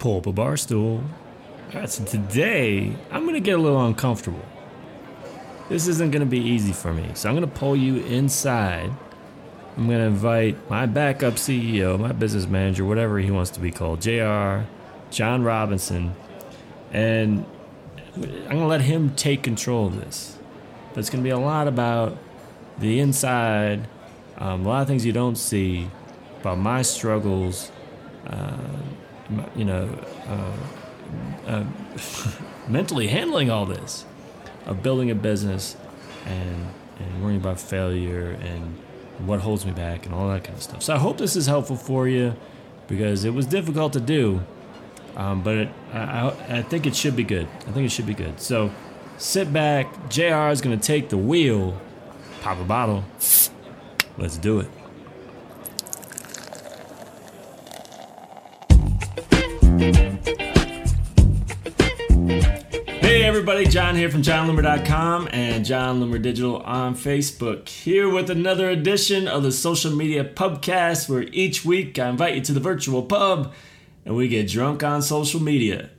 pull up a bar stool. All right, so today I'm gonna get a little uncomfortable. This isn't gonna be easy for me, so I'm gonna pull you inside. I'm gonna invite my backup CEO, my business manager, whatever he wants to be called, JR, John Robinson, and I'm gonna let him take control of this. But it's gonna be a lot about the inside, um, a lot of things you don't see, about my struggles, uh, you know, uh, uh, mentally handling all this, of building a business, and and worrying about failure and what holds me back and all that kind of stuff. So I hope this is helpful for you, because it was difficult to do. Um, but it, I, I, I think it should be good. I think it should be good. So sit back. JR is going to take the wheel, pop a bottle. Let's do it. Everybody, John here from JonLoomer.com and Jon Loomer Digital on Facebook. Here with another edition of the Social Media Pubcast, where each week I invite you to the virtual pub and we get drunk on social media.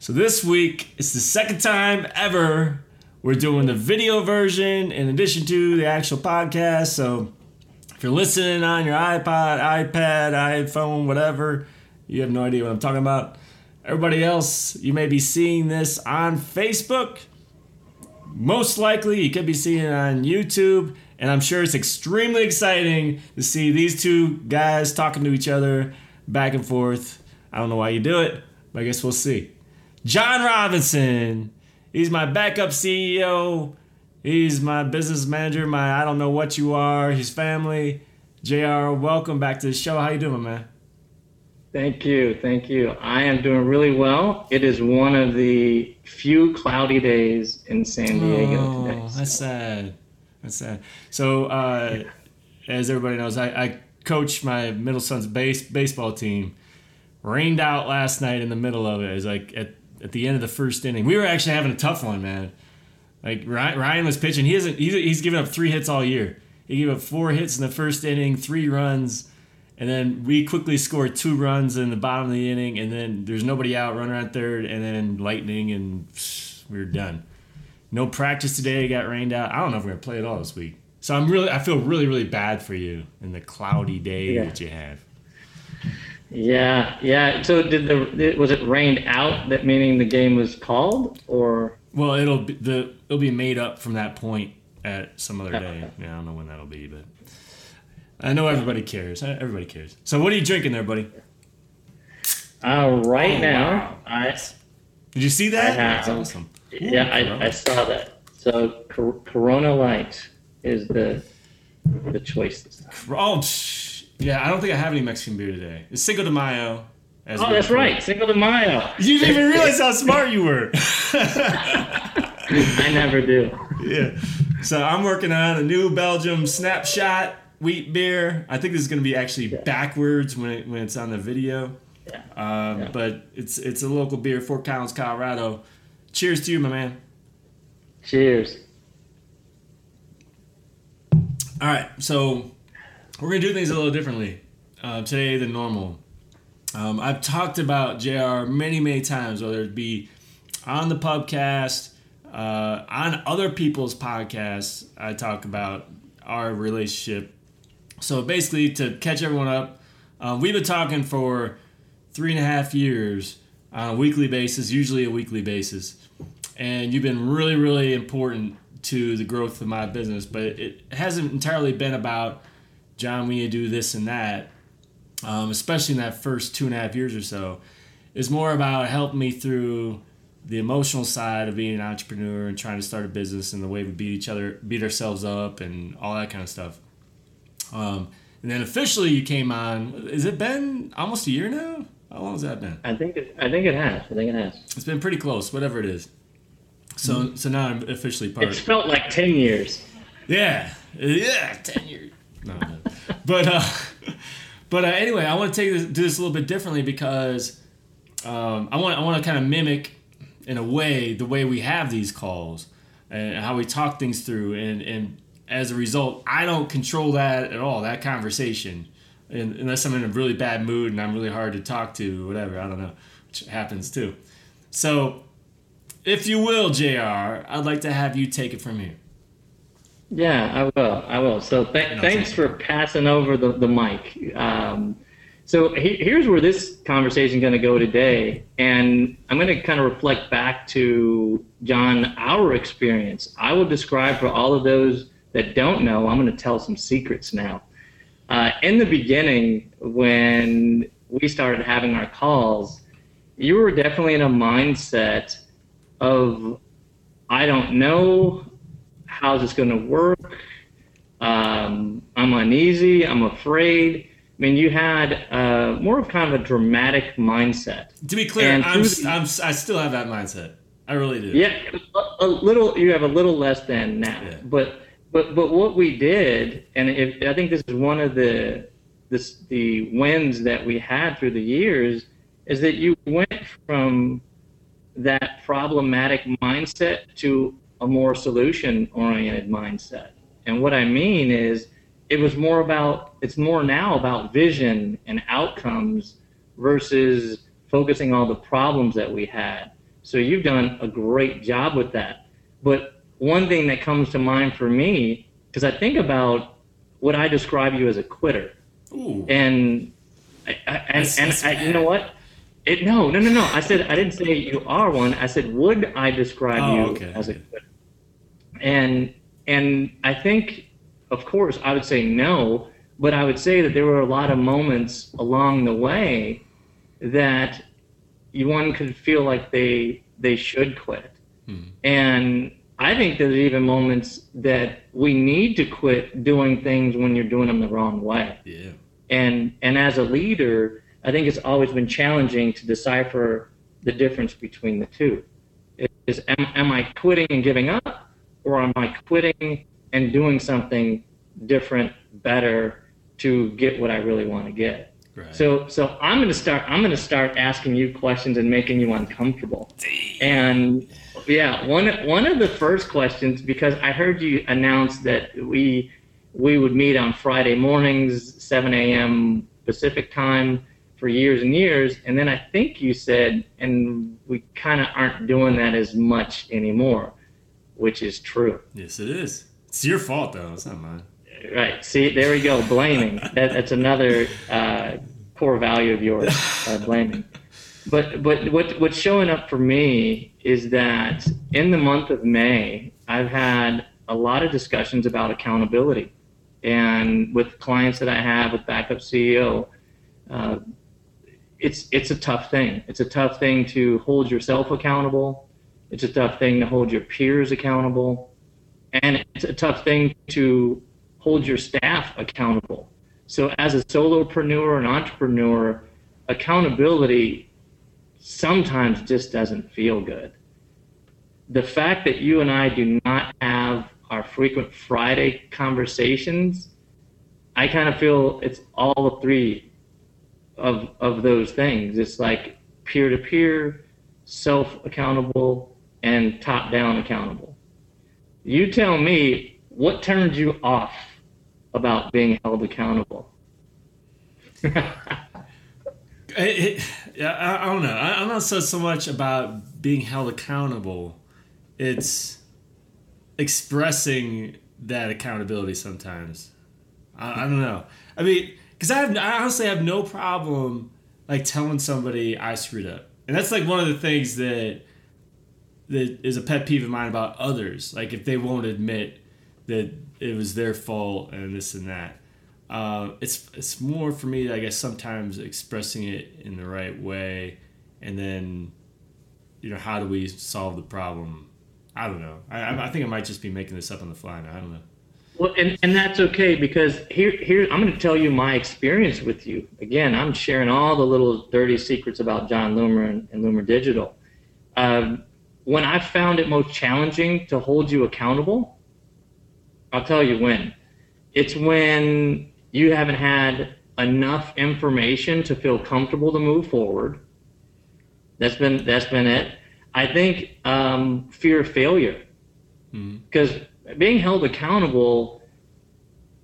So this week, it's the second time ever we're doing the video version in addition to the actual podcast. So if you're listening on your iPod, iPad, iPhone, whatever, you have no idea what I'm talking about. Everybody else, you may be seeing this on Facebook. Most likely, you could be seeing it on YouTube. And I'm sure it's extremely exciting to see these two guys talking to each other back and forth. I don't know why you do it, but I guess we'll see. John Robinson, he's my backup CEO. He's my business manager, my I don't know what you are, his family. JR, welcome back to the show. How you doing, man? Thank you, thank you. I am doing really well. It is one of the few cloudy days in San Diego Oh, today. that's sad. That's sad. So, uh, as everybody knows, I, I coach my middle son's base baseball team. Rained out last night in the middle of it. It was like at, at the end of the first inning. We were actually having a tough one, man. Like Ryan, Ryan was pitching. He hasn't. He's, he's given up three hits all year. He gave up four hits in the first inning, three runs, and then we quickly scored two runs in the bottom of the inning. And then there's nobody out, runner on third, and then lightning, and we are done. No practice today. It got rained out. I don't know if we're gonna play at all this week. So I'm really, I feel really, really bad for you in the cloudy day Yeah. that you have. Yeah, yeah. So did the was it rained out? That meaning the game was called, or Well, it'll be the it'll be made up from that point at some other oh, day. Yeah, I don't know when that'll be, but I know everybody cares. Everybody cares. So what are you drinking there, buddy? uh, right Oh, now wow. I Did you see that? I That's have. awesome. yeah I, I saw that. So Cor- Corona Light is the the choice this time. Oh, psh, yeah. I don't think I have any Mexican beer today. It's Cinco de Mayo. as Oh, that's record. right, Cinco de Mayo. You didn't even realize how smart you were. I never do. yeah. So I'm working on a new Belgium Snapshot wheat beer. I think this is going to be actually backwards when it, when it's on the video. Yeah. Um, Yeah. But it's it's a local beer, Fort Collins, Colorado. Cheers to you, my man. Cheers. All right, so we're gonna do things a little differently uh, today than normal. Um, I've talked about Jr. many, many times, whether it be on the podcast, uh, on other people's podcasts. I talk about our relationship. So basically, to catch everyone up, um, we've been talking for three and a half years on a weekly basis, usually a weekly basis, and you've been really, really important to the growth of my business. But it hasn't entirely been about John. We need to do this and that, um, especially in that first two and a half years or so. It's more about helping me through the emotional side of being an entrepreneur and trying to start a business and the way we beat each other, beat ourselves up, and all that kind of stuff. Um, and then officially, you came on. Has it been almost a year now? How long has that been? I think it, I think it has. I think it has. It's been pretty close, whatever it is. So, so now I'm officially part. It's felt like ten years. Yeah, yeah, ten years. No, no. but uh, but uh, anyway, I want to take this, do this a little bit differently because um, I want I want to kind of mimic, in a way, the way we have these calls and how we talk things through, and and as a result, I don't control that at all. That conversation, and, unless I'm in a really bad mood and I'm really hard to talk to, whatever. I don't know. which happens too. So, if you will, JR, I'd like to have you take it from here. Yeah, I will. I will. So th- thanks for passing over the, the mic. Um, so he, here's where this conversation is going to go today. And I'm going to kind of reflect back to John, our experience. I will describe for all of those that don't know, I'm going to tell some secrets now. Uh, in the beginning, when we started having our calls, you were definitely in a mindset of, I don't know, how's this going to work? Um, I'm uneasy. I'm afraid. I mean, you had uh, more of kind of a dramatic mindset. To be clear, I'm, I'm, i still have that mindset. I really do. Yeah, a, a, little. You have a little less than now, yeah. but but but what we did, and if, I think this is one of the the wins that we had through the years, is that you went from that problematic mindset to a more solution oriented mindset. And what I mean is, it was more about, it's more now about vision and outcomes versus focusing on the problems that we had. So you've done a great job with that. But one thing that comes to mind for me, because I think about what I describe you as a quitter. Ooh. And I, I, and, and I, you know what? It, no, no, no, no. I said I didn't say you are one. I said would I describe oh, you okay. as a quitter? And and I think, of course, I would say no, but I would say that there were a lot of moments along the way that one could feel like they they should quit. Hmm. And I think there's even moments that we need to quit doing things when you're doing them the wrong way. Yeah. And and as a leader, I think it's always been challenging to decipher the difference between the two. Is am, am I quitting and giving up, or am I quitting and doing something different, better to get what I really want to get? Right. So, so I'm going to start. I'm to start asking you questions and making you uncomfortable. And yeah, one one of the first questions because I heard you announce that we we would meet on Friday mornings, 7 a.m. Pacific time for years and years, and then I think you said, and we kind of aren't doing that as much anymore which is true. Yes, it is. It's your fault, though. It's not mine. Right. See, there we go. Blaming. that, that's another uh, core value of yours. Uh, blaming. But but what what's showing up for me is that in the month of May, I've had a lot of discussions about accountability, and with clients that I have with Backup CEO. Uh, it's it's a tough thing. It's a tough thing to hold yourself accountable it's a tough thing to hold your peers accountable. And it's a tough thing to hold your staff accountable. So, as a solopreneur and entrepreneur, accountability sometimes just doesn't feel good. The fact that you and I do not have our frequent Friday conversations, I kind of feel it's all three of of those things. It's like peer to peer, self accountable, and top down accountable. You tell me what turns you off about being held accountable. it, it, I, I, don't know. I, am not so so much about being held accountable. It's expressing that accountability sometimes. I, I don't know. I mean, because I have, I honestly have no problem like telling somebody I screwed up, and that's like one of the things that that is a pet peeve of mine about others. Like if they won't admit that it was their fault and this and that. Uh, it's it's more for me, I guess, sometimes expressing it in the right way, and then, you know, how do we solve the problem? I don't know. I, I think I might just be making this up on the fly now. I don't know. Well, and, and that's okay because here here I'm going to tell you my experience with you. Again, I'm sharing all the little dirty secrets about Jon Loomer and, and Loomer Digital. Um, when I found it most challenging to hold you accountable, I'll tell you when. It's when you haven't had enough information to feel comfortable to move forward. That's been that's been it. I think um, fear of failure, because mm-hmm. being held accountable,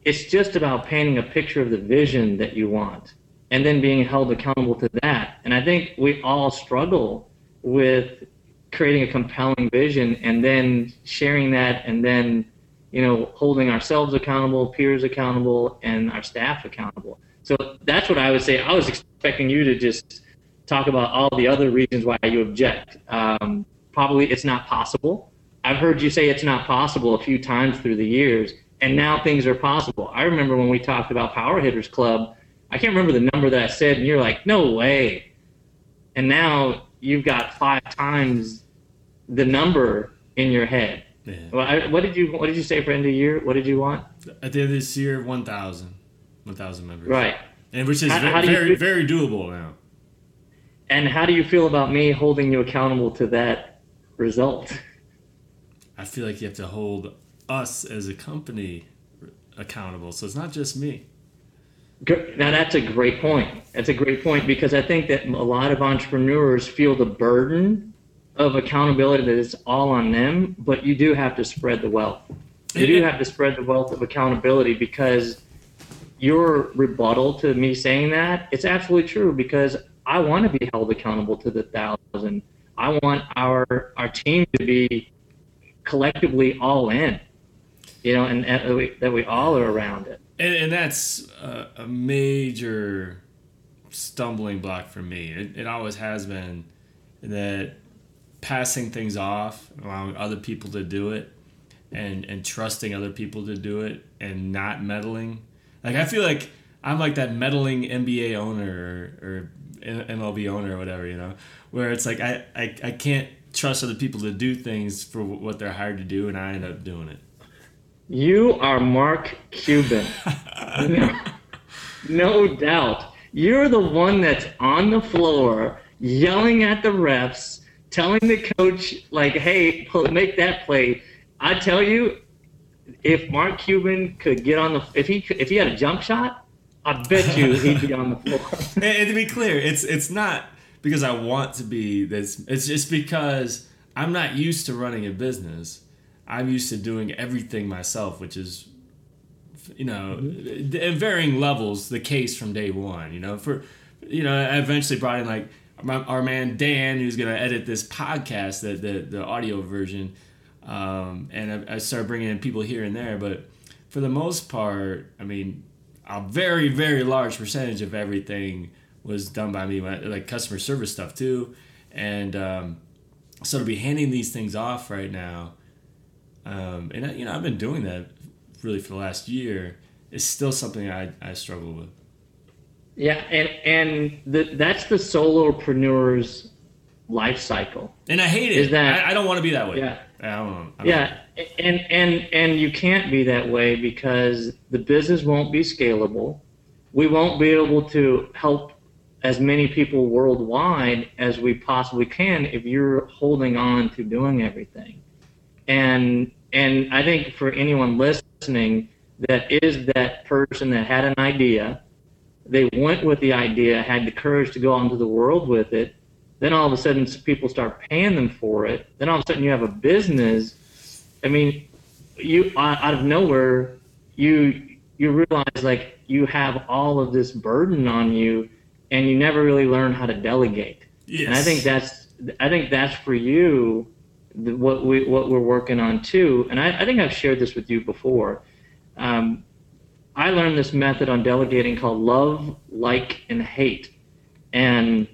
it's just about painting a picture of the vision that you want. and then being held accountable to that. And I think we all struggle with creating a compelling vision and then sharing that and then you know holding ourselves accountable peers accountable and our staff accountable. So that's what i would say. I was expecting you to just talk about all the other reasons why you object. Um, probably it's not possible. I've heard you say it's not possible a few times through the years and now things are possible. I remember when we talked about power hitters club i can't remember the number that i said and you're like no way. And now you've got five times the number in your head. Yeah. Well, I, what did you What did you say for end of year? What did you want? At the end of this year, 1,000. 1,000 members. Right. And which is how, very, how very, very doable now. And how do you feel about me holding you accountable to that result? I feel like you have to hold us as a company accountable. So it's not just me. Now that's a great point. That's a great point because I think that a lot of entrepreneurs feel the burden of accountability that it's all on them, but you do have to spread the wealth. You do have to spread the wealth of accountability because your rebuttal to me saying that it's absolutely true because I want to be held accountable to the thousand. I want our our team to be collectively all in, you know, and, and that, we, that we all are around it and, and that's a, a, major stumbling block for me. It, it always has been that passing things off, allowing other people to do it, and and trusting other people to do it, and not meddling. Like I feel like I'm like that meddling NBA owner or, or MLB owner or whatever, you know, where it's like I, I, I can't trust other people to do things for what they're hired to do, and I end up doing it. You are Mark Cuban. no, no doubt. You're the one that's on the floor yelling at the refs, telling the coach, like, hey, make that play. I tell you, if Mark Cuban could get on the, if he if he had a jump shot, I bet you he'd be on the floor. and, to be clear, it's it's not because I want to be this. It's just because I'm not used to running a business. I'm used to doing everything myself, which is, you know, mm-hmm. in varying levels, the case from day one. You know, for, you know, I eventually brought in like our man Dan, who's gonna edit this podcast, the the, the audio version, um, and I, I started bringing in people here and there. But for the most part, I mean, a very very large percentage of everything was done by me, like customer service stuff too, and um, so to be handing these things off right now um, and you know I've been doing that really for the last year. It's still something I, I struggle with. Yeah, and and the, that's the solopreneur's life cycle. And I hate it. Is that I, I don't want to be that way. Yeah. I don't, I don't yeah, and and and you can't be that way because the business won't be scalable. We won't be able to help as many people worldwide as we possibly can if you're holding on to doing everything. And and I think for anyone listening that is that person that had an idea, they went with the idea, had the courage to go out into the world with it. Then all of a sudden, people start paying them for it. Then all of a sudden, you have a business. I mean, you out of nowhere, you you realize like you have all of this burden on you, and you never really learn how to delegate. Yes. And I think that's I think that's for you the, what we what we're working on too. And I, I think I've shared this with you before. Um, I learned this method on delegating called love, like, and hate, and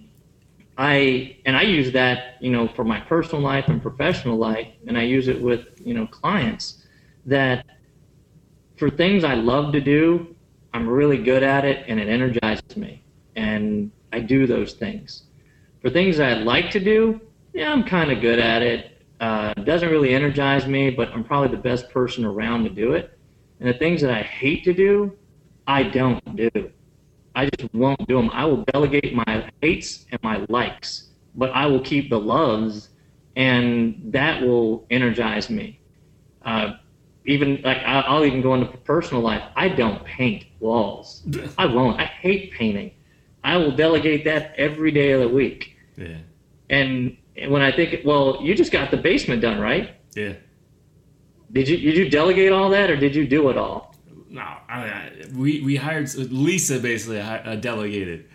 I and I use that you know for my personal life and professional life, and I use it with you know clients that for things I love to do, I'm really good at it and it energizes me, and I do those things. For things I like to do, yeah, I'm kind of good at it uh, doesn't really energize me, but I'm probably the best person around to do it. And the things that I hate to do, I don't do. I just won't do them. I will delegate my hates and my likes, but I will keep the loves, and that will energize me. Uh, even like I'll even go into personal life. I don't paint walls. I won't. I hate painting. I will delegate that every day of the week. Yeah. And when I think, well, you just got the basement done, right? Yeah. Did you did you delegate all that, or did you do it all? no, I, we we hired Lisa basically uh, delegated.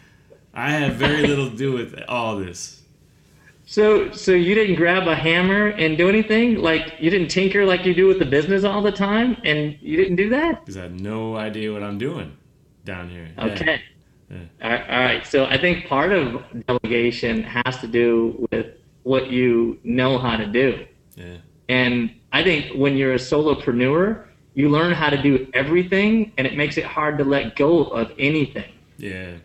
I had very little to do with all this. So, so you didn't grab a hammer and do anything? Like you didn't tinker like you do with the business all the time, and you didn't do that? Because I had no idea what I'm doing down here. Okay. Yeah. All, right, all right. So I think part of delegation has to do with what you know how to do. Yeah. And I think when you're a solopreneur, you learn how to do everything, and it makes it hard to let go of anything. Yeah.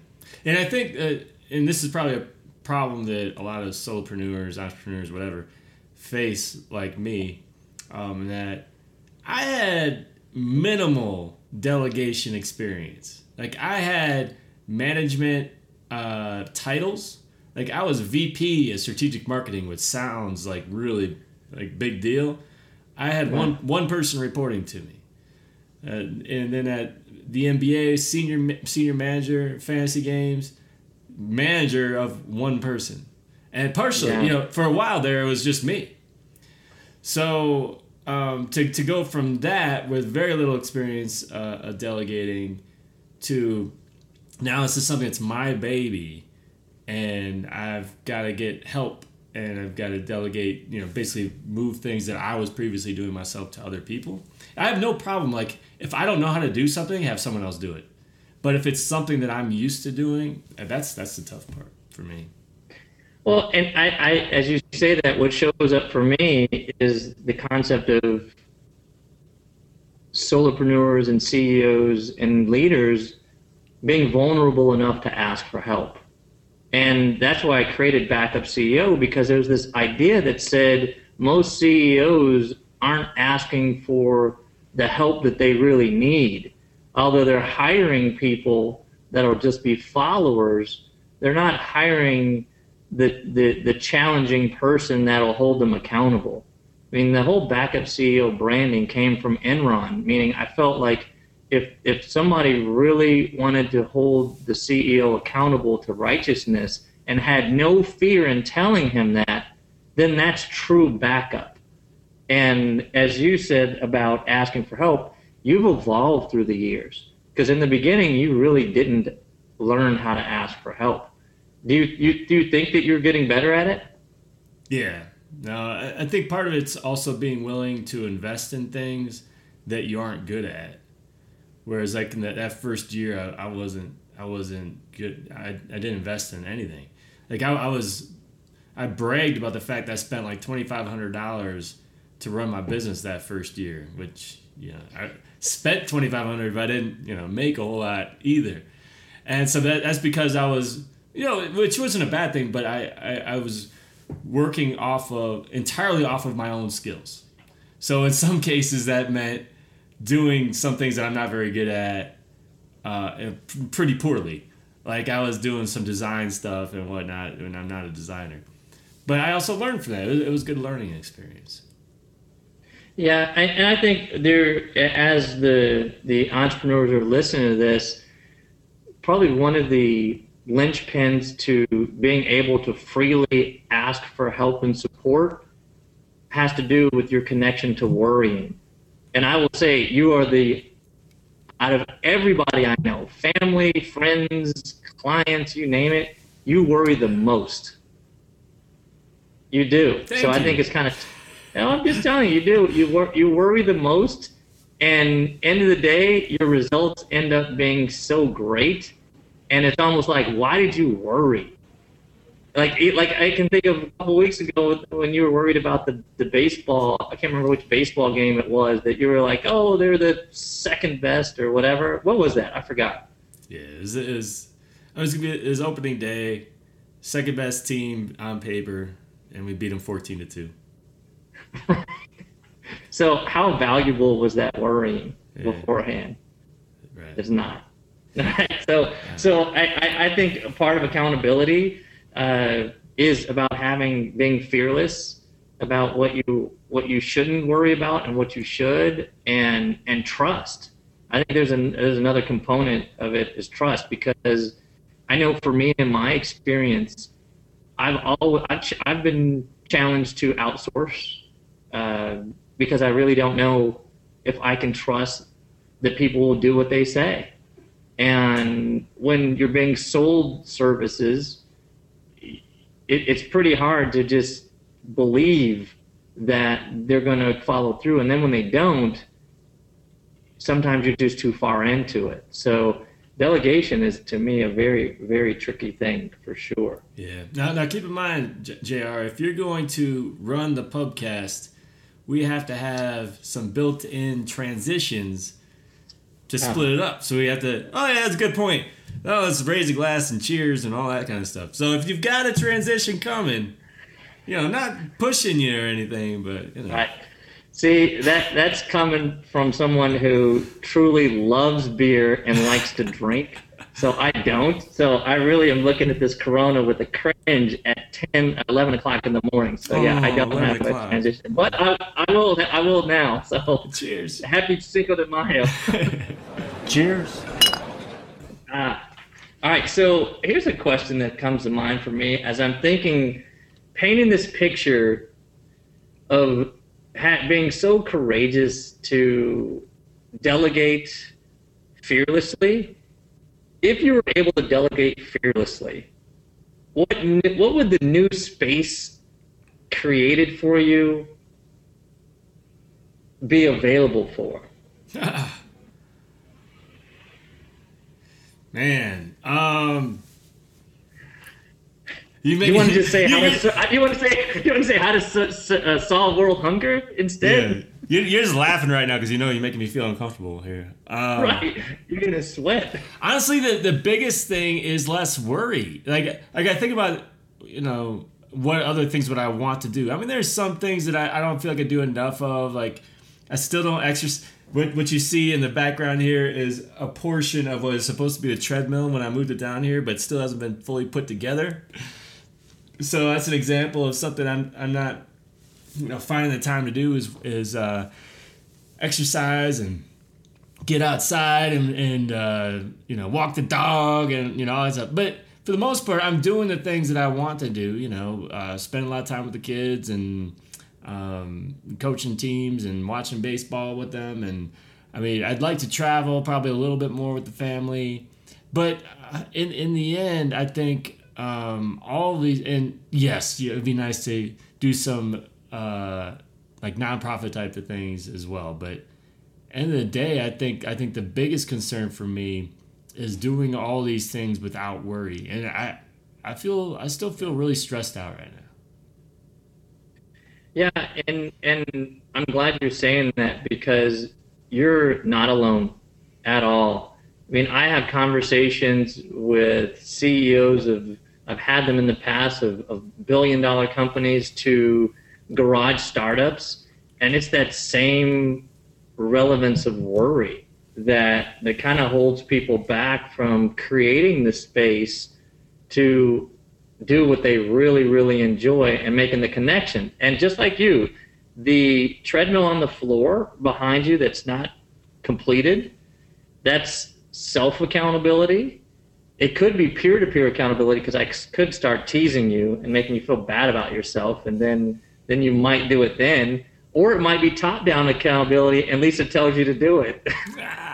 And I think, uh, and this is probably a problem that a lot of solopreneurs, entrepreneurs, whatever, face, like me, um, that I had minimal delegation experience. Like I had management uh, titles. Like I was VP of strategic marketing, which sounds like really like big deal. I had one one person reporting to me, uh, and then at the NBA, senior senior manager, fantasy games, manager of one person, and partially, yeah. you know, for a while there it was just me. So um, to to go from that with very little experience uh, of delegating to now this is something that's my baby and I've got to get help and I've got to delegate, you know, basically move things that I was previously doing myself to other people. I have no problem like if I don't know how to do something, have someone else do it. But if it's something that I'm used to doing, uh, that's that's the tough part for me. Well, and I, I as you say that, what shows up for me is the concept of solopreneurs and CEOs and leaders being vulnerable enough to ask for help. And that's why I created Backup CEO because there was this idea that said most CEOs aren't asking for the help that they really need. Although they're hiring people that'll just be followers, they're not hiring the, the, the challenging person that'll hold them accountable. I mean, the whole backup CEO branding came from Enron, meaning I felt like if if somebody really wanted to hold the CEO accountable to righteousness and had no fear in telling him that, then that's true backup. And as you said about asking for help, you've evolved through the years because in the beginning you really didn't learn how to ask for help. Do you, you do you think that you're getting better at it? Yeah. No, I think part of it's also being willing to invest in things that you aren't good at. Whereas like in that, that first year, I, I, wasn't I wasn't good. I, I didn't invest in anything. Like I, I was, I bragged about the fact I spent like twenty five hundred dollars to run my business that first year, which you know I spent twenty five hundred, but I didn't you know make a whole lot either. And so that that's because I was you know which wasn't a bad thing, but I, I, I was working off of entirely off of my own skills. So in some cases that meant doing some things that I'm not very good at uh, pretty poorly. Like I was doing some design stuff and whatnot, and I'm not a designer. But I also learned from that. It was, a good learning experience. Yeah, and I think there, as the the entrepreneurs are listening to this, probably one of the linchpins to being able to freely ask for help and support has to do with your connection to worrying. And I will say, you are the, out of everybody I know, family, friends, clients, you name it, you worry the most. You do. Thank so you. I think it's kind of, you know, I'm just telling you, you do. You, wor- you worry the most. And end of the day, your results end up being so great. And it's almost like, why did you worry? Like like I can think of a couple weeks ago when you were worried about the the baseball. I can't remember which baseball game it was that you were like, oh, they're the second best or whatever. What was that? I forgot. Yeah, it was it was, it was gonna be his opening day, second best team on paper, and we beat them fourteen to two. so how valuable was that worrying yeah. beforehand? Right. It's not. so so I, I think part of accountability uh, is about having being fearless about what you what you shouldn't worry about and what you should and and trust. I think there's an there's another component of it is trust because I know for me in my experience, I've always I've been challenged to outsource uh, because I really don't know if I can trust that people will do what they say. And when you're being sold services, it, it's pretty hard to just believe that they're going to follow through. And then when they don't, sometimes you're just too far into it. So delegation is to me a very very tricky thing for sure. Yeah. Now now keep in mind, J- Jr. If you're going to run the pubcast, we have to have some built-in transitions to split uh-huh. it up. So we have to. Oh yeah, that's a good point. Oh, let's raise a glass and cheers and all that kind of stuff. So if you've got a transition coming, you know, not pushing you or anything, but you know. Right. See that that's coming from someone who truly loves beer and likes to drink. So I don't. So I really am looking at this Corona with a cringe at 10, 11 o'clock in the morning. So yeah, I Oh, don't 11 have a transition, but I, I will. I will now. So Cheers. happy Cinco de Mayo. Cheers. Ah. All right, so here's a question that comes to mind for me as I'm thinking, painting this picture of being so courageous to delegate fearlessly. If you were able to delegate fearlessly, what what would the new space created for you be available for? Man, um, you make You want to just say how you, to so- you want to say you want to say how to so, so, uh, solve world hunger Yeah, instead? you're, you're just laughing right now because you know you're making me feel uncomfortable here. Um, Right, you're gonna sweat. Honestly, the the biggest thing is less worry. Like like I think about you know what other things would I want to do. I mean, there's some things that I, I don't feel like I do enough of. Like I still don't exercise. What, what you see in the background here is a portion of what is supposed to be a treadmill when I moved it down here, but still hasn't been fully put together. So that's an example of something I'm, I'm not you know finding the time to do is is uh, exercise and get outside and, and uh, you know walk the dog and you know all that stuff. But for the most part, I'm doing the things that I want to do. You know, uh, spend a lot of time with the kids and um, coaching teams and watching baseball with them. And I mean, I'd like to travel probably a little bit more with the family. But uh, in in the end, I think um, all these and yes, it'd be nice to do some uh, like nonprofit type of things as well. But end of the day, I think I think the biggest concern for me is doing all these things without worry, and I I feel I still feel really stressed out right now. Yeah, and and I'm glad you're saying that because you're not alone at all. I mean, I have conversations with CEOs of I've had them in the past of, of billion dollar companies to garage startups, and it's that same relevance of worry that that kind of holds people back from creating the space to do what they really, really enjoy and making the connection. And just like you, the treadmill on the floor behind you that's not completed, that's self accountability. It could be peer to peer accountability because I could start teasing you and making you feel bad about yourself, and then then you might do it then. Or it might be top down accountability, and Lisa tells you to do it.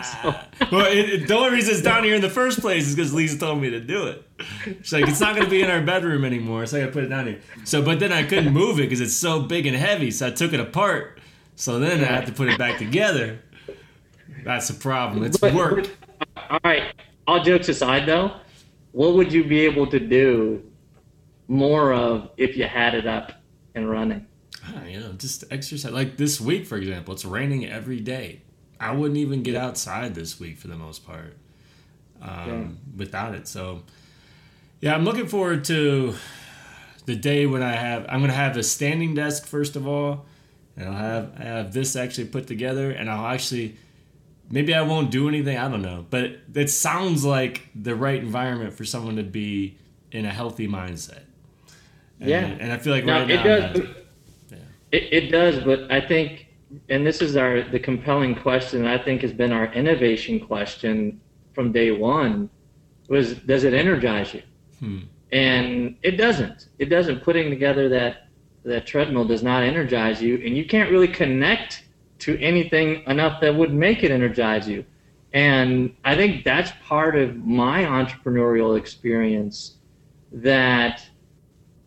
Ah. well, it, it- the only reason it's down here in the first place is because Lisa told me to do it. She's like, it's not going to be in our bedroom anymore, so I got to put it down here. So, but then I couldn't move it because it's so big and heavy, so I took it apart. So then I have to put it back together. That's a problem. It's But- work. All right. All jokes aside, though, what would you be able to do more of if you had it up and running? Ah, you know, just exercise. Like this week, for example, it's raining every day. I wouldn't even get outside this week for the most part um, without it. So, yeah, I'm looking forward to the day when I have. I'm going to have a standing desk first of all, and I'll have I have this actually put together, and I'll actually maybe I won't do anything. I don't know, but it sounds like the right environment for someone to be in a healthy mindset. And, Yeah. and I feel like Now, right now, does. It, it does, but I think, and this is our the compelling question. I think has been our innovation question from day one. Was does it energize you? Hmm. And it doesn't. It doesn't. Putting together that that treadmill does not energize you, and you can't really connect to anything enough that would make it energize you. And I think that's part of my entrepreneurial experience that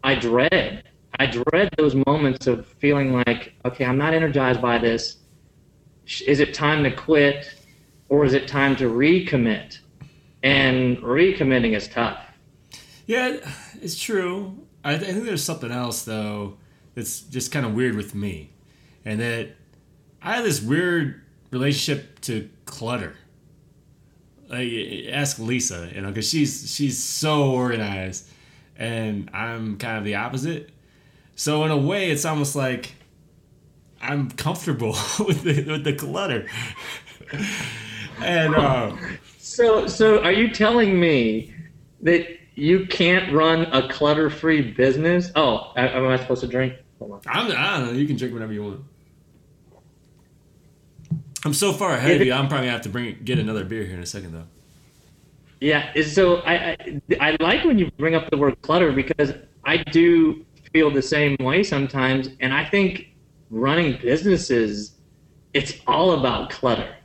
I dread. I dread those moments of feeling like, okay, I'm not energized by this. Is it time to quit or is it time to recommit? And recommitting is tough. Yeah, it's true. I, th- I think there's something else though that's just kind of weird with me, and that I have this weird relationship to clutter. Like, ask Lisa, you know, because she's she's so organized, and I'm kind of the opposite. So in a way, it's almost like I'm comfortable with the with the clutter. and uh, so, so are you telling me that you can't run a clutter-free business? Oh, am I supposed to drink? I'm, I don't know. You can drink whatever you want. I'm so far ahead of you. I'm probably gonna have to bring get another beer here in a second, though. Yeah. So I, I I like when you bring up the word clutter because I do feel the same way sometimes, and I think running businesses, it's all about clutter.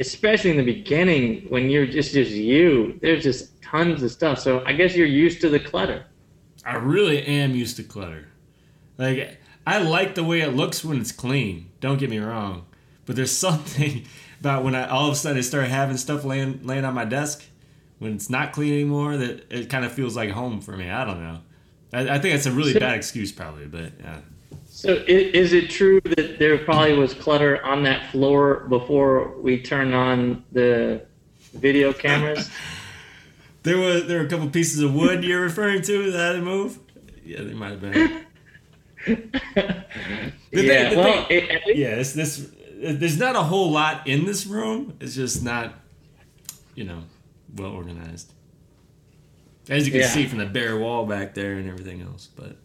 Especially in the beginning when you're just just you, there's just tons of stuff. So I guess you're used to the clutter. I really am used to clutter. Like I like the way it looks when it's clean. Don't get me wrong, but there's something about when I all of a sudden I start having stuff laying laying on my desk when it's not clean anymore that it kind of feels like home for me. I don't know. I, I think that's a really so, bad excuse probably, but yeah. So is it true that there probably was clutter on that floor before we turned on the video cameras? there were there were a couple pieces of wood you're referring to that had to move. Yeah, there might have been. yeah, thing, well, thing, it, yeah. It's this. There's not a whole lot in this room. It's just not, you know, well organized. As you can yeah. see from the bare wall back there and everything else, but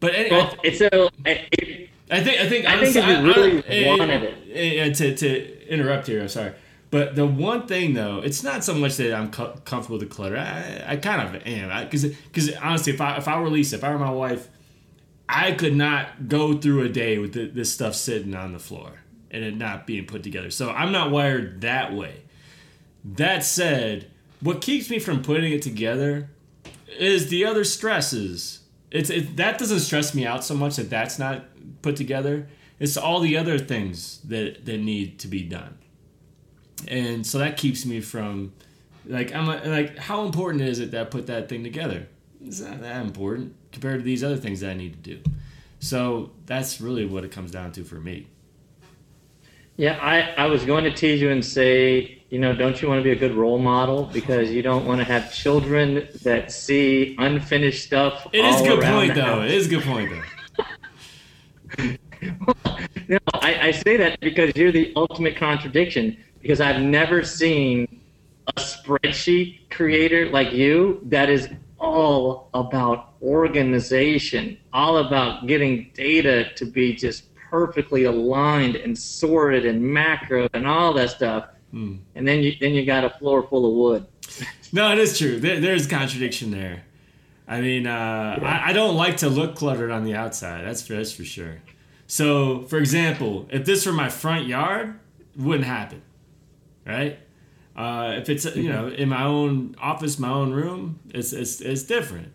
but anyway, well, it's a. It, I think I think I think if you really I, eh, wanted it. Eh, eh, to to interrupt here, I'm sorry. But the one thing though, it's not so much that I'm co- comfortable with the clutter. I, I kind of am because because honestly, if I if I were Lisa, if I were my wife, I could not go through a day with the, this stuff sitting on the floor and it not being put together. So I'm not wired that way. That said, what keeps me from putting it together is the other stresses. It's it, that doesn't stress me out so much that that's not put together. It's all the other things that that need to be done and so that keeps me from like I'm a, like how important is it that I put that thing together? It's not that important compared to these other things that I need to do. So that's really what it comes down to for me. Yeah, I, I was going to tease you and say, you know, don't you want to be a good role model because you don't want to have children that see unfinished stuff. It is a good point, though. House. It is a good point, though. no, I, I say that because you're the ultimate contradiction because I've never seen a spreadsheet creator like you that is all about organization, all about getting data to be just perfectly aligned and sorted and macro and all that stuff. Hmm. And then you then you got a floor full of wood. no, it is true. There, there's contradiction there. I mean, uh, yeah. I, I, don't like to look cluttered on the outside. That's for, that's for sure. So, for example, if this were my front yard, it wouldn't happen right? Uh, if it's you know in my own office, my own room, it's it's, it's different.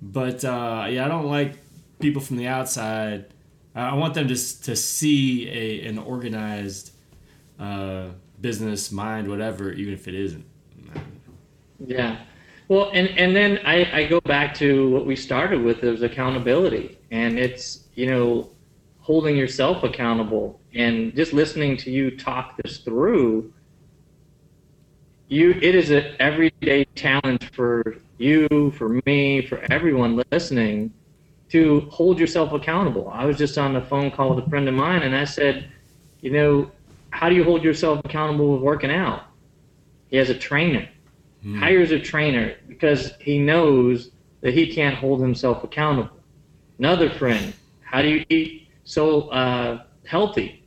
But uh, yeah, I don't like people from the outside. I want them to to see a an organized uh, business mind, whatever, even if it isn't. Yeah. Well, and, and then I, I go back to what we started with is accountability. And it's, you know, holding yourself accountable and just listening to you talk this through you it is an everyday challenge for you, for me, for everyone listening to hold yourself accountable. I was just on a phone call with a friend of mine and I said, you know, how do you hold yourself accountable with working out? He has a trainer. Hmm. Hires a trainer because he knows that he can't hold himself accountable. Another friend, how do you eat so uh, healthy?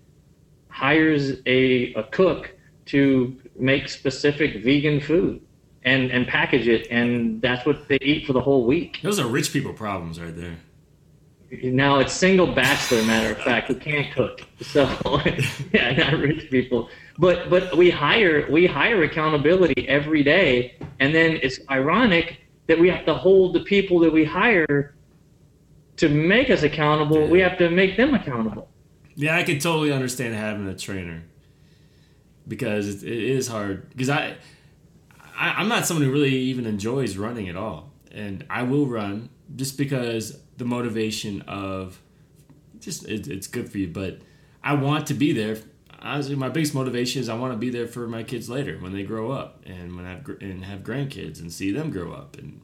Hires a, a cook to make specific vegan food and and package it, and that's what they eat for the whole week. Those are rich people problems right there. Now it's single bachelor, matter of fact, who can't cook. So yeah, not rich people. But but we hire we hire accountability every day, and then it's ironic that we have to hold the people that we hire to make us accountable. We have to make them accountable. Yeah, I can totally understand having a trainer because it, it is hard. Because I, I, I'm not someone who really even enjoys running at all, and I will run just because the motivation of just it, it's good for you. But I want to be there. Honestly, my biggest motivation is I want to be there for my kids later when they grow up and when I have, and have grandkids and see them grow up and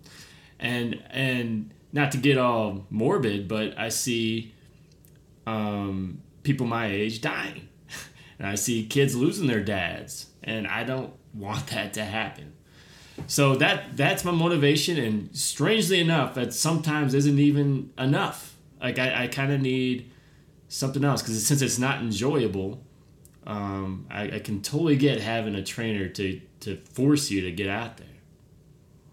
and and not to get all morbid, but I see um, people my age dying, and I see kids losing their dads, and I don't want that to happen. So that that's my motivation, and strangely enough, that sometimes isn't even enough. Like I, I kind of need something else because since it's not enjoyable, um, I, I can totally get having a trainer to to force you to get out there.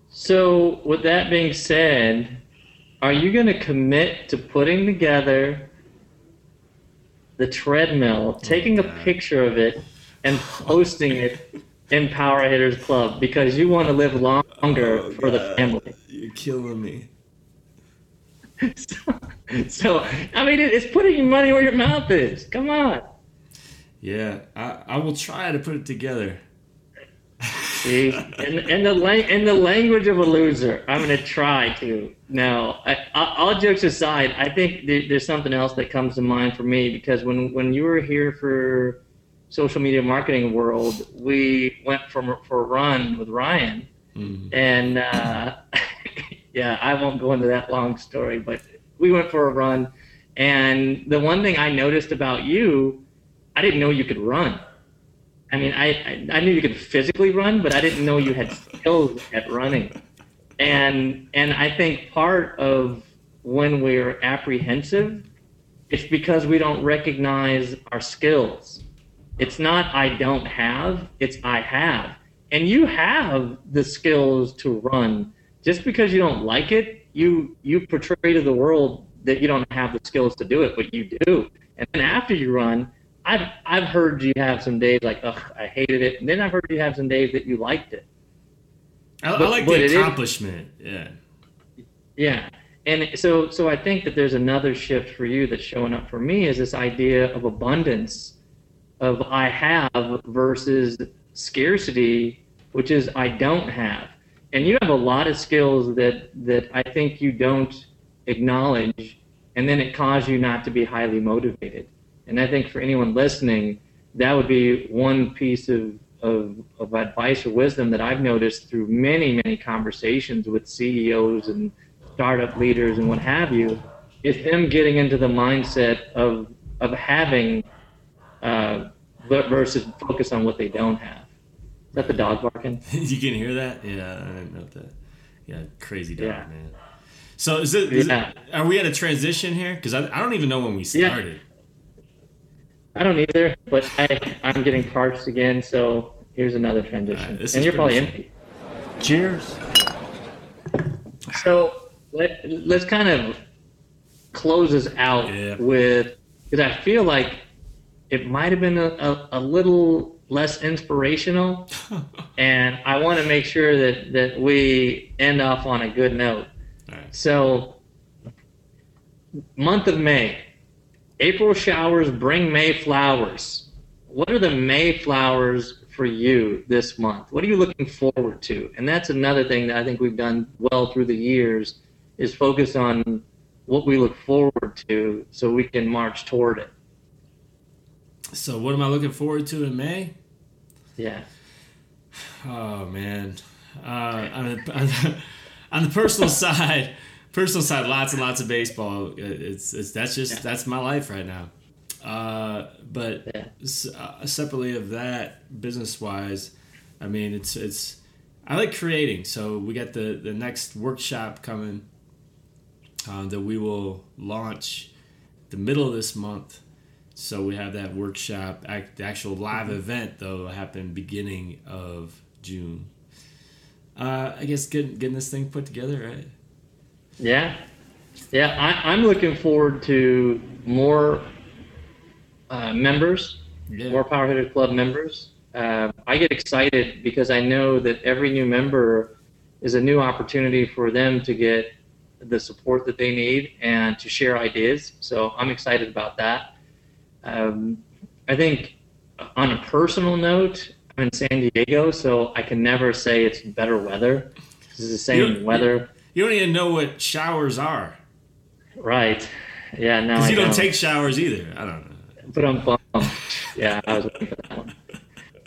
So, with that being said, are you going to commit to putting together the treadmill, taking a picture of it, and posting it in Power Hitters Club because you want to live longer Oh, for the family? You're killing me. so, so, I mean, it's putting your money where your mouth is. Come on. Yeah, I, I will try to put it together. See, in, in the lang- in the language of a loser, I'm going to try to. Now, I, I, all jokes aside, I think there, there's something else that comes to mind for me because when when you were here for social media marketing world, we went for for a run with Ryan, Mhm. and uh, yeah, I won't go into that long story, but we went for a run, and the one thing I noticed about you, I didn't know you could run. I mean, I, I, I knew you could physically run, but I didn't know you had skills at running. And and I think part of when we're apprehensive, it's because we don't recognize our skills. It's not I don't have, it's I have. And you have the skills to run. Just because you don't like it, you you portray to the world that you don't have the skills to do it, but you do. And then after you run, I've I've heard you have some days like, ugh, I hated it, and then I've heard you have some days that you liked it. I, I like but the is- accomplishment. Yeah. Yeah. And so so I think that there's another shift for you that's showing up for me is this idea of abundance of I have versus scarcity, which is I don't have. And you have a lot of skills that that I think you don't acknowledge and then it causes you not to be highly motivated. And I think for anyone listening, that would be one piece of, of, of advice or wisdom that I've noticed through many, many conversations with CEOs and startup leaders and what have you, is them getting into the mindset of, of having uh, versus focus on what they don't have. Is that the dog barking? you can hear that? Yeah, I didn't know that. Yeah, crazy dog, Yeah. man. So is it? Is Yeah. it are we at a transition here? Because I, I don't even know when we Yeah. started. I don't either, but I, I'm getting parched again, so here's another transition. This and you're probably empty. Cheers. So let, let's kind of close this out Yeah. with because I feel like it might have been a, a, a little less inspirational, and I want to make sure that, that we end off on a good note. Right. So, month of May, April showers bring May flowers. What are the May flowers for you this month? What are you looking forward to? And that's another thing that I think we've done well through the years is focus on what we look forward to so we can march toward it. So what am I looking forward to in May? Yeah. Oh man, uh, on, the, on, the, on the personal side, personal side, lots and lots of baseball. It's, it's that's just Yeah. that's my life right now. Uh, but Yeah. s- uh, separately of that, business wise, I mean it's it's I like creating. So we got the the next workshop coming uh, that we will launch the middle of this month. So we have that workshop. Act, the actual live event though happened beginning of June. Uh, I guess getting getting this thing put together, right? Yeah. Yeah, I, I'm looking forward to more uh, members, Yeah. more Power Hitter Club members. Uh, I get excited because I know that every new member is a new opportunity for them to get the support that they need and to share ideas. So I'm excited about that. Um, I think on a personal note, I'm in San Diego, so I can never say it's better weather. It's the same You- weather. You don't even know what showers are. Right. Yeah, no. Because you don't don't. take showers either. I don't know. But I'm bummed. Yeah, I was waiting for that one.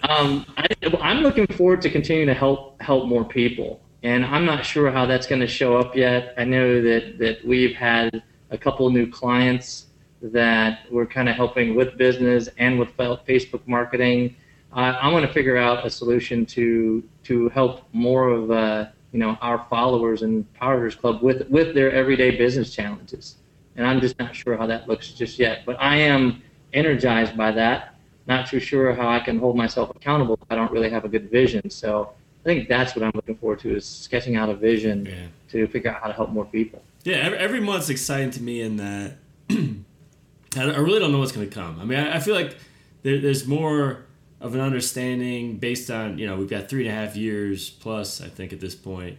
Um, I, I'm looking forward to continuing to help help more people, and I'm not sure how that's going to show up yet. I know that that we've had a couple new clients that we're kind of helping with business and with Facebook marketing. Uh, I want to figure out a solution to to help more of uh, you know our followers and Power Hitters Club with with their everyday business challenges. And I'm just not sure how that looks just yet. But I am energized by that. Not too sure how I can hold myself accountable. I don't really have a good vision. So I think that's what I'm looking forward to is sketching out a vision Yeah. to figure out how to help more people. Yeah, every, every month's exciting to me in that I I really don't know what's going to come. I mean, I, I feel like there, there's more of an understanding based on you know we've got three and a half years plus I think at this point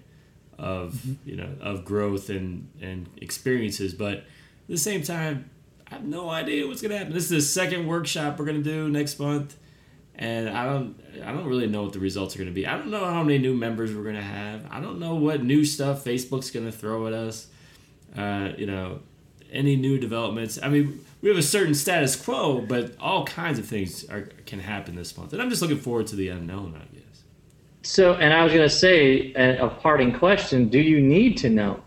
of you know of growth and and experiences, but at the same time I have no idea what's going to happen. This is the second workshop we're going to do next month. And I don't, I don't really know what the results are going to be. I don't know how many new members we're going to have. I don't know what new stuff Facebook's going to throw at us uh, you know, any new developments. I mean, we have a certain status quo, but all kinds of things are, can happen this month, and I'm just looking forward to the unknown. I guess. So, and I was going to say a, a parting question: Do you need to know?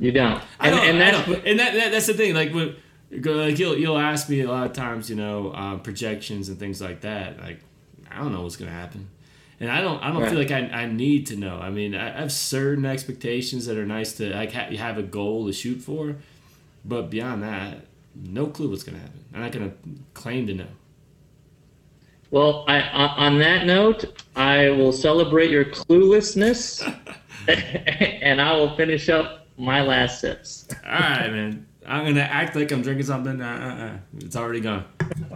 You don't. I And, don't, and that's don't- and that, that that's the thing. Like, when, like you'll you'll ask me a lot of times, you know, um, projections and things like that. Like, I don't know what's gonna happen, and I don't I don't Right. feel like I, I need to know. I mean, I, I have certain expectations that are nice to like ha- have a goal to shoot for, but beyond that, no clue what's gonna happen. I'm not gonna claim to know. Well, I, on on that note, I will celebrate your cluelessness, and I will finish up my last sips. All right, man. I'm gonna act like I'm drinking something. Uh, uh, uh. It's already gone.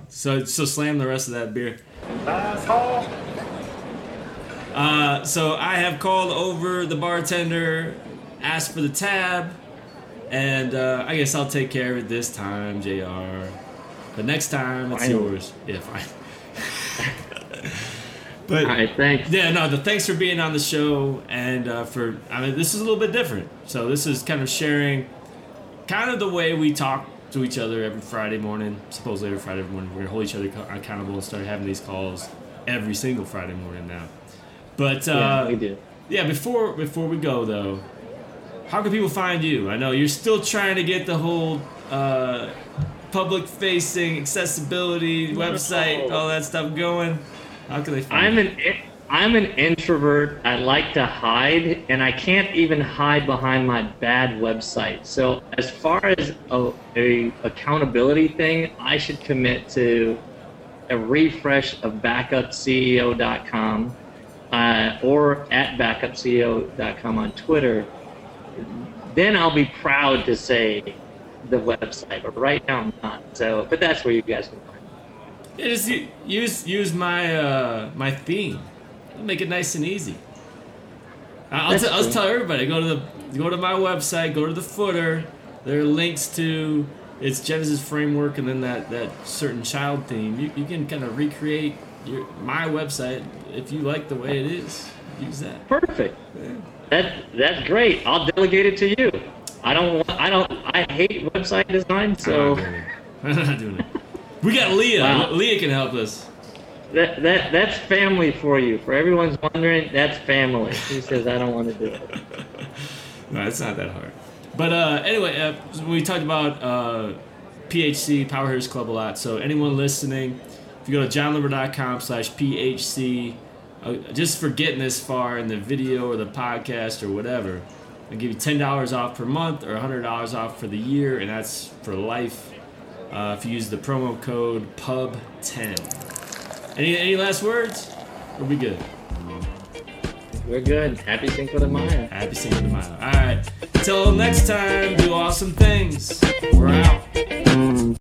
So so slam the rest of that beer. Asshole. Uh, so I have called over the bartender, asked for the tab, and uh, I guess I'll take care of it this time, Jr. But next time it's Finally. yours. Yeah, fine. but All right, thanks. yeah, no, the thanks for being on the show and uh, for I mean this is a little bit different. So this is kind of sharing kind of the way we talk to each other every Friday morning. Supposedly every Friday morning, we're gonna hold each other accountable and start having these calls every single Friday morning now. But uh, Yeah, we do. yeah, before before we go though, how can people find you? I know you're still trying to get the whole uh, public facing accessibility website, all that stuff going. How can they find I'm you? an I'm an introvert. I like to hide, and I can't even hide behind my bad website. So, as far as a, a accountability thing, I should commit to a refresh of backupceo.com uh, or at backupceo.com on Twitter. Then I'll be proud to say the website. But right now, I'm not. So, but that's where you guys can find. Yeah, just use use my uh, my theme. I'll make it nice and easy. I'll, t- I'll tell everybody go to the go to my website, go to the footer. There are links to its Genesis framework and then that, that certain child theme. You, you can kind of recreate your my website if you like the way it is. Use that. Perfect. That that's great. I'll delegate it to you. I don't. want- I don't. I hate website design, so I'm not doing it. We got Leah. Wow. Leah can help us. that that that's family for you. For everyone's wondering, that's family. He says I don't want to do it. No, it's not that hard. But uh, anyway, uh, we talked about uh, PHC Power Hitters Club a lot. So anyone listening, if you go to jonloomer.com slash PHC, uh, just for getting this far in the video or the podcast or whatever, I'll give you ten dollars off per month or hundred dollars off for the year, and that's for life. Uh, if you use the promo code PUB10. Any any last words? We're we good? We're good. Happy Cinco de Mayo. Happy Cinco de Mayo. All right. Until next time, do awesome things. We're out.